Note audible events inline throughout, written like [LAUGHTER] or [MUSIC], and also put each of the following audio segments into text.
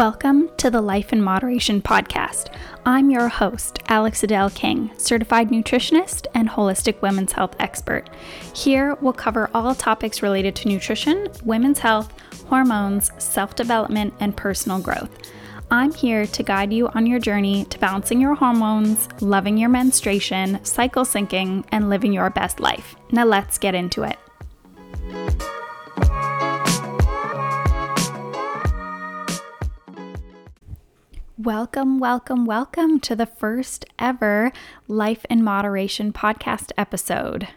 Welcome to the Life in Moderation podcast. I'm your host, Alex Adele King, certified nutritionist and holistic women's health expert. Here, we'll cover all topics related to nutrition, women's health, hormones, self development, and personal growth. I'm here to guide you on your journey to balancing your hormones, loving your menstruation, cycle syncing, and living your best life. Now, let's get into it. Welcome, welcome, welcome to the first ever Life in Moderation podcast episode.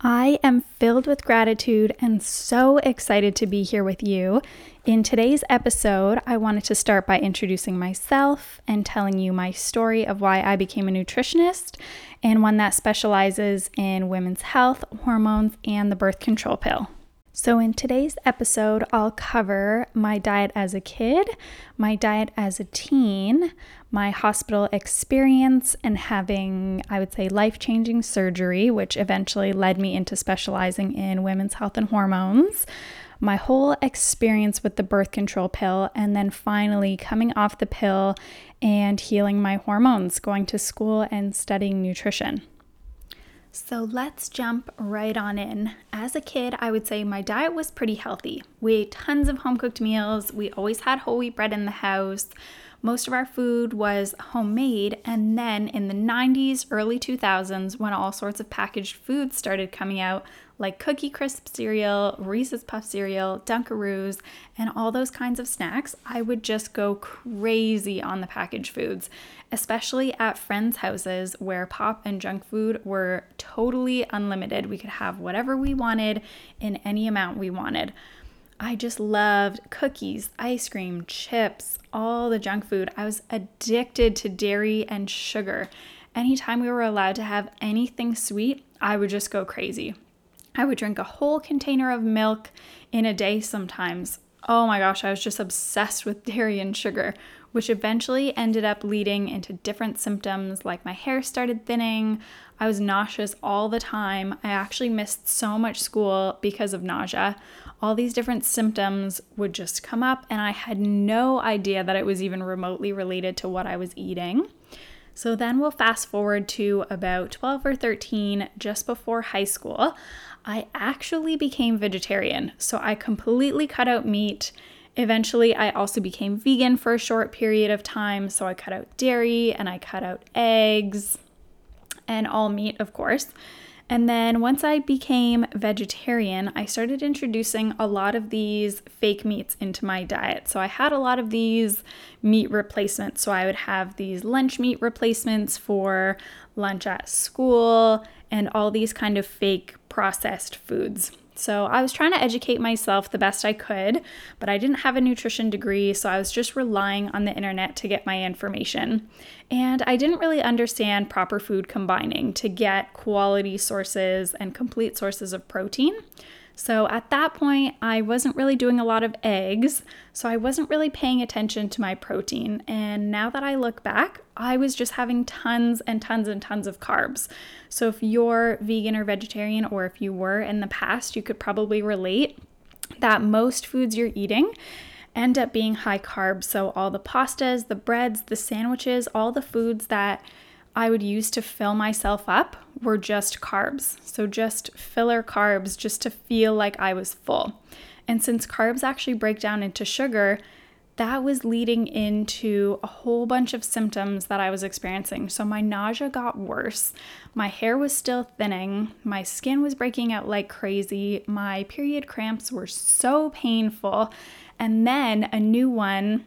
I am filled with gratitude and so excited to be here with you. In today's episode, I wanted to start by introducing myself and telling you my story of why I became a nutritionist and one that specializes in women's health, hormones, and the birth control pill. So, in today's episode, I'll cover my diet as a kid, my diet as a teen, my hospital experience, and having, I would say, life changing surgery, which eventually led me into specializing in women's health and hormones, my whole experience with the birth control pill, and then finally coming off the pill and healing my hormones, going to school and studying nutrition. So let's jump right on in. As a kid, I would say my diet was pretty healthy. We ate tons of home cooked meals. We always had whole wheat bread in the house. Most of our food was homemade. And then in the 90s, early 2000s, when all sorts of packaged foods started coming out, like Cookie Crisp cereal, Reese's Puff cereal, Dunkaroos, and all those kinds of snacks, I would just go crazy on the packaged foods, especially at friends' houses where pop and junk food were totally unlimited. We could have whatever we wanted in any amount we wanted. I just loved cookies, ice cream, chips, all the junk food. I was addicted to dairy and sugar. Anytime we were allowed to have anything sweet, I would just go crazy. I would drink a whole container of milk in a day sometimes. Oh my gosh, I was just obsessed with [LAUGHS] dairy and sugar, which eventually ended up leading into different symptoms like my hair started thinning. I was nauseous all the time. I actually missed so much school because of nausea. All these different symptoms would just come up, and I had no idea that it was even remotely related to what I was eating. So then we'll fast forward to about 12 or 13, just before high school. I actually became vegetarian. So I completely cut out meat. Eventually, I also became vegan for a short period of time. So I cut out dairy and I cut out eggs and all meat, of course. And then once I became vegetarian, I started introducing a lot of these fake meats into my diet. So I had a lot of these meat replacements. So I would have these lunch meat replacements for lunch at school and all these kind of fake processed foods. So I was trying to educate myself the best I could, but I didn't have a nutrition degree, so I was just relying on the internet to get my information. And I didn't really understand proper food combining to get quality sources and complete sources of protein. So at that point, I wasn't really doing a lot of eggs, so I wasn't really paying attention to my protein. And now that I look back, I was just having tons and tons and tons of carbs. So if you're vegan or vegetarian, or if you were in the past, you could probably relate that most foods you're eating end up being high carbs. So all the pastas, the breads, the sandwiches, all the foods that I would use to fill myself up were just carbs. So, just filler carbs just to feel like I was full. And since carbs actually break down into sugar, that was leading into a whole bunch of symptoms that I was experiencing. So, my nausea got worse. My hair was still thinning. My skin was breaking out like crazy. My period cramps were so painful. And then a new one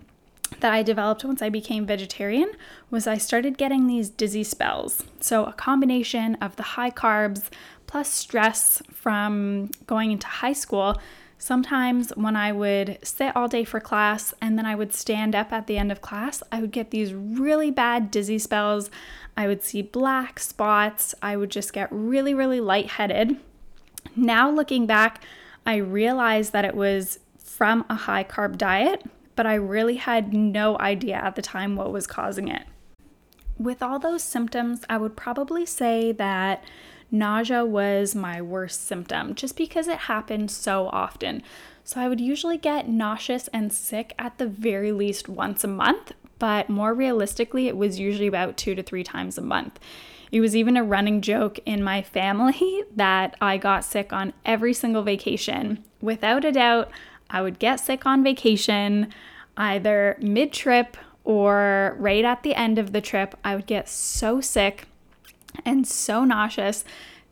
that I developed once I became vegetarian was I started getting these dizzy spells. So, a combination of the high carbs plus stress from going into high school. Sometimes, when I would sit all day for class and then I would stand up at the end of class, I would get these really bad dizzy spells. I would see black spots. I would just get really, really lightheaded. Now, looking back, I realized that it was from a high carb diet but I really had no idea at the time what was causing it. With all those symptoms, I would probably say that nausea was my worst symptom just because it happened so often. So I would usually get nauseous and sick at the very least once a month, but more realistically, it was usually about two to three times a month. It was even a running joke in my family [LAUGHS] that I got sick on every single vacation. Without a doubt, I would get sick on vacation either mid trip or right at the end of the trip. I would get so sick and so nauseous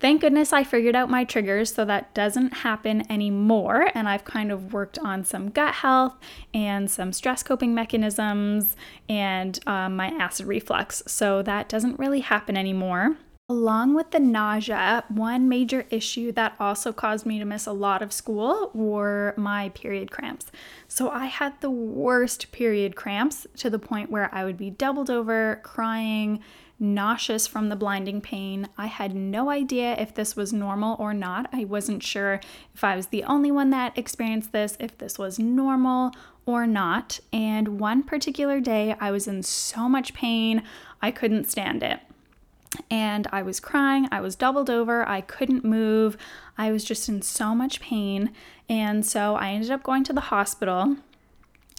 Thank goodness I figured out my triggers so that doesn't happen anymore. And I've kind of worked on some gut health and some stress coping mechanisms and um, my acid reflux. So that doesn't really happen anymore. Along with the nausea, one major issue that also caused me to miss a lot of school were my period cramps. So I had the worst period cramps to the point where I would be doubled over, crying, nauseous from the blinding pain. I had no idea if this was normal or not. I wasn't sure if I was the only one that experienced this, if this was normal or not. And one particular day, I was in so much pain, I couldn't stand it. And I was crying, I was doubled over, I couldn't move, I was just in so much pain. And so I ended up going to the hospital.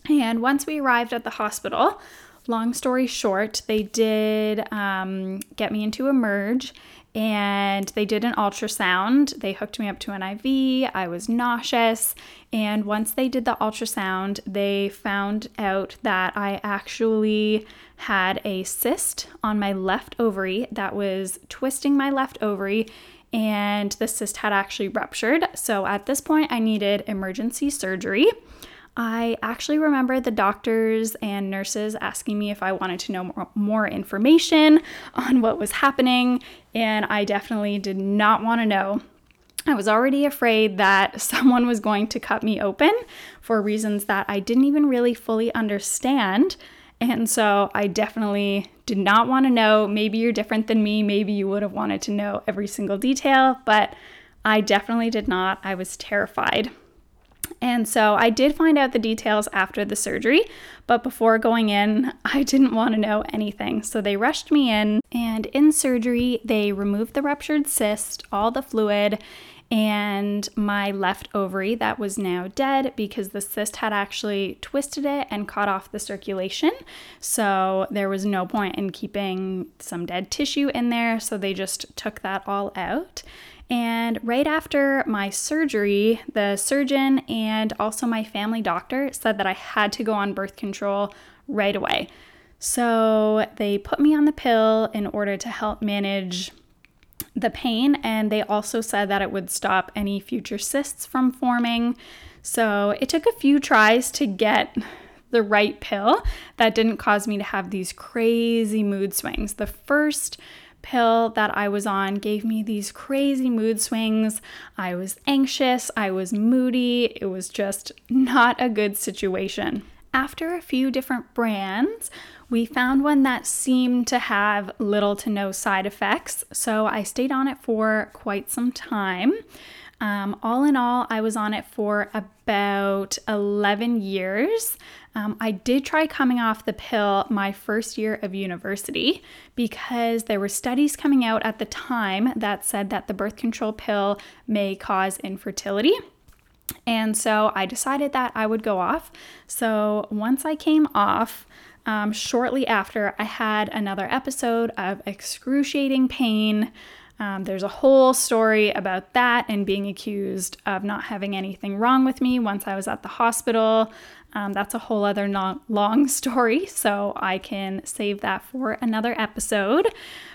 And once we arrived at the hospital, long story short, they did um, get me into Emerge and they did an ultrasound. They hooked me up to an IV. I was nauseous. And once they did the ultrasound, they found out that I actually had a cyst on my left ovary that was twisting my left ovary. And the cyst had actually ruptured. So at this point, I needed emergency surgery. I actually remember the doctors and nurses asking me if I wanted to know more, more information [LAUGHS] on what was happening, and I definitely did not want to know. I was already afraid that [LAUGHS] someone was going to cut me open for reasons that I didn't even really fully understand. And so I definitely did not want to know. Maybe you're different than me. Maybe you would have wanted to know every single detail, but I definitely did not. I was terrified. And so I did find out the details after the surgery, but before going in, [LAUGHS] I didn't want to know anything. So they rushed me in, and in surgery, they removed the ruptured cyst, all the fluid, and my left ovary that was now dead because the cyst had actually twisted it and cut off the circulation. So there was no point in keeping some dead tissue in there. So they just took that all out. And right after my surgery, the surgeon and also my family doctor said that I had to go on birth control right away. So they put me on the pill in order to help manage the pain, and they also said that it would stop any future cysts from forming. So it took a few tries to get the right pill that didn't cause me to have these crazy mood swings. The first pill that I was on gave me these crazy mood swings. I was anxious, I was moody, it was just not a good situation. After a few different brands, we found one that seemed to have little to no side effects, so I stayed on it for quite some time. Um, all in all, I was on it for about 11 years. Um, I did try coming off the pill my first year of university because there were studies coming out at the time that said that the birth control pill may cause infertility. And so I decided that I would go off. So once I came off, um, shortly after, I had another episode of excruciating pain. Um, there's a whole story about that and being accused of not having anything wrong with me once I was at the hospital. Um, that's a whole other non- long [LAUGHS] story, so I can save that for another episode.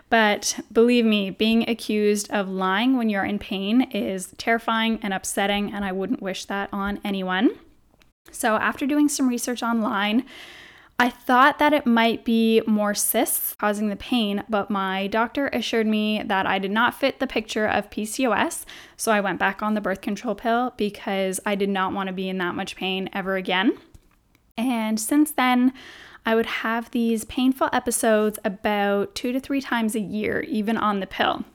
But believe me, being accused of lying when you're in pain is terrifying and upsetting, and I wouldn't wish that on anyone. So, after doing some research online, I thought that it might be more cysts causing the pain, but my doctor assured me that I did not fit the picture of PCOS. So I went back on the birth control pill because I did not want to be in that much pain ever again. And since then, I would have these painful episodes about two to three times a year, even on the pill.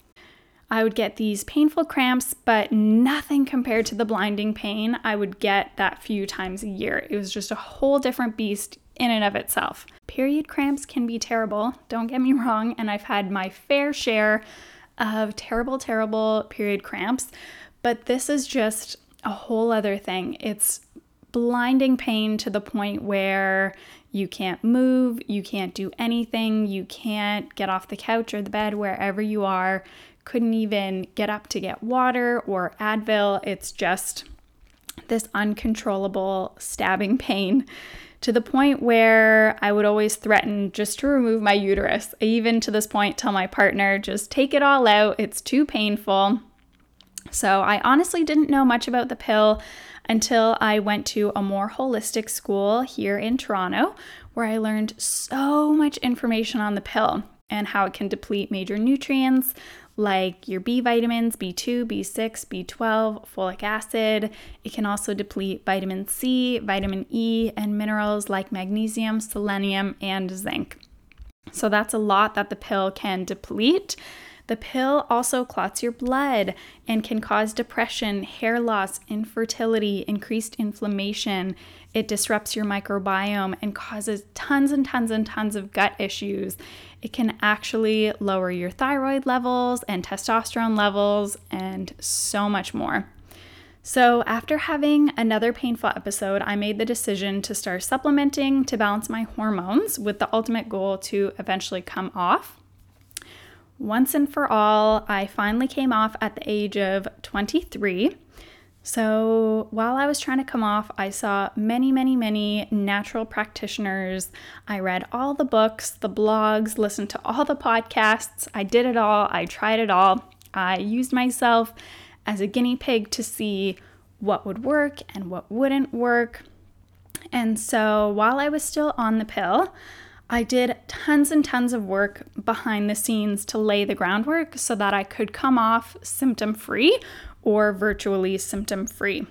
I would get these painful cramps, but nothing compared to the blinding pain I would get that few times a year. It was just a whole different beast in and of itself. Period cramps can be terrible, don't get me wrong, and I've had my fair share of terrible, terrible period cramps, but this is just a whole other thing. It's blinding pain to the point where you can't move, you can't do anything, you can't get off the couch or the bed wherever you are, couldn't even get up to get water or Advil. It's just this uncontrollable stabbing pain to the point where I would always threaten just to remove my uterus. I even to this point tell my partner, just take it all out, it's too painful. So I honestly didn't know much about the pill until I went to a more holistic school here in Toronto where I learned so much information on the pill and how it can deplete major nutrients like your B vitamins, B2, B6, B12, folic acid. It can also deplete vitamin C, vitamin E, and minerals like magnesium, selenium, and zinc. So that's a lot that the pill can deplete. The pill also clots your blood and can cause depression, hair loss, infertility, increased inflammation. It disrupts your microbiome and causes tons and tons and tons of gut issues. It can actually lower your thyroid levels and testosterone levels and so much more. So, after having another painful episode, I made the decision to start supplementing to balance my hormones with the ultimate goal to eventually come off once and for all, I finally came off at the age of 23. So, while I was trying to come off, I saw many, many, many natural practitioners. I read all the books, the blogs, listened to all the podcasts. I did it all. I tried it all. I used myself as a guinea pig to see what would work and what wouldn't work. And so, while I was still on the pill, I did tons and tons of work behind the scenes to lay the groundwork so that I could come off symptom free or virtually symptom free.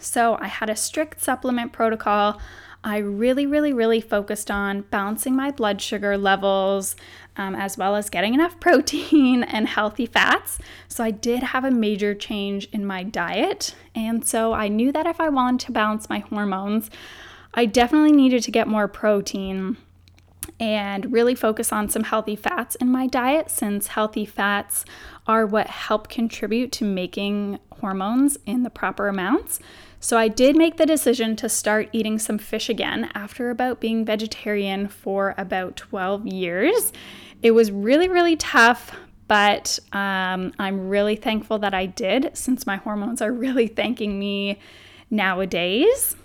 So I had a strict supplement protocol. I really, really, really focused on balancing my blood sugar levels um, as well as getting enough [LAUGHS] protein and healthy fats. So I did have a major change in my diet. And so I knew that if I wanted to balance my hormones, I definitely needed to get more protein and really focus on some healthy fats in my diet since healthy fats are what help contribute to making hormones in the proper amounts. So I did make the decision to start eating some fish again after about being vegetarian for about 12 years. It was really, really tough, but um, I'm really thankful that I did since my hormones are [LAUGHS] really thanking me nowadays.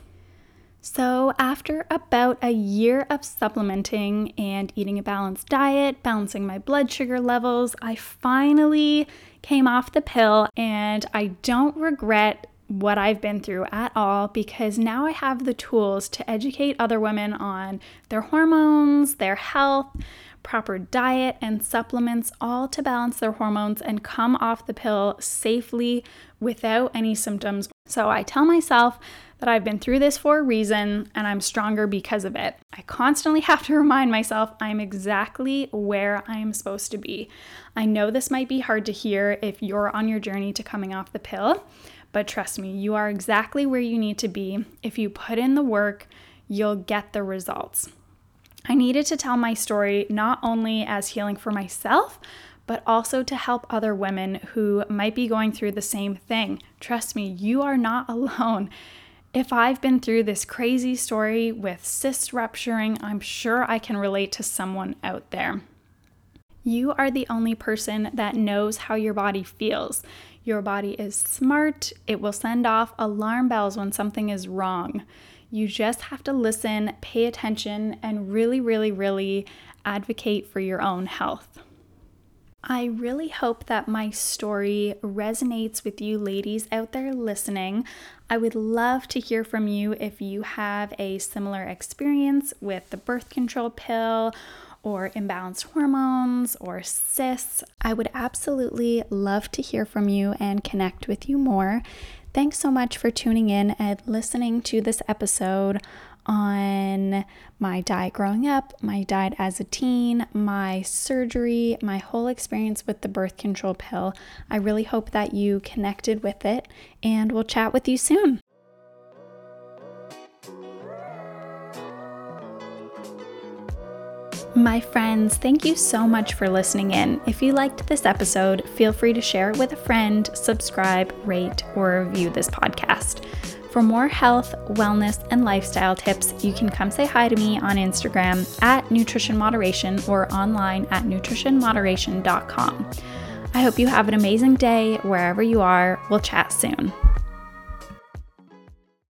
So, after about a year of supplementing and eating a balanced diet, balancing my blood sugar levels, I finally came off the pill and I don't regret what I've been through at all because now I have the tools to educate other women on their hormones, their health, proper diet, and supplements, all to balance their hormones and come off the pill safely without any symptoms. So I tell myself that I've been through this for a reason and I'm stronger because of it. I constantly [LAUGHS] have to remind myself I'm exactly where I am supposed to be. I know this might be hard to hear if you're on your journey to coming off the pill, but trust me, you are exactly where you need to be. If you put in the work, you'll get the results. I needed to tell my story not only as healing for myself, but also to help other women who might be going through the same thing. Trust me, you are not [LAUGHS] alone. If I've been through this crazy story with cyst rupturing, I'm sure I can relate to someone out there. You are the only person that knows how your body feels. Your body is smart, it will send off alarm bells when something is wrong. You just have to listen, pay attention, and really, really, really advocate for your own health. I really hope that my story resonates with you ladies out there listening. I would love to hear from you if you have a similar experience with the birth control pill or imbalanced hormones or cysts. I would absolutely love to hear from you and connect with you more. Thanks so much for tuning in and listening to this episode on my diet growing up, my diet as a teen, my surgery, my whole experience with the birth control pill. I really hope that you connected with it, and we'll chat with you soon. My friends, thank you so much for listening in. If you liked this episode, feel free to share it with a friend, subscribe, rate, or review this podcast. For more health, wellness, and lifestyle tips, you can come say hi to me on Instagram at Nutrition Moderation or online at nutritionmoderation.com. I hope you have an amazing day wherever you are. We'll chat soon.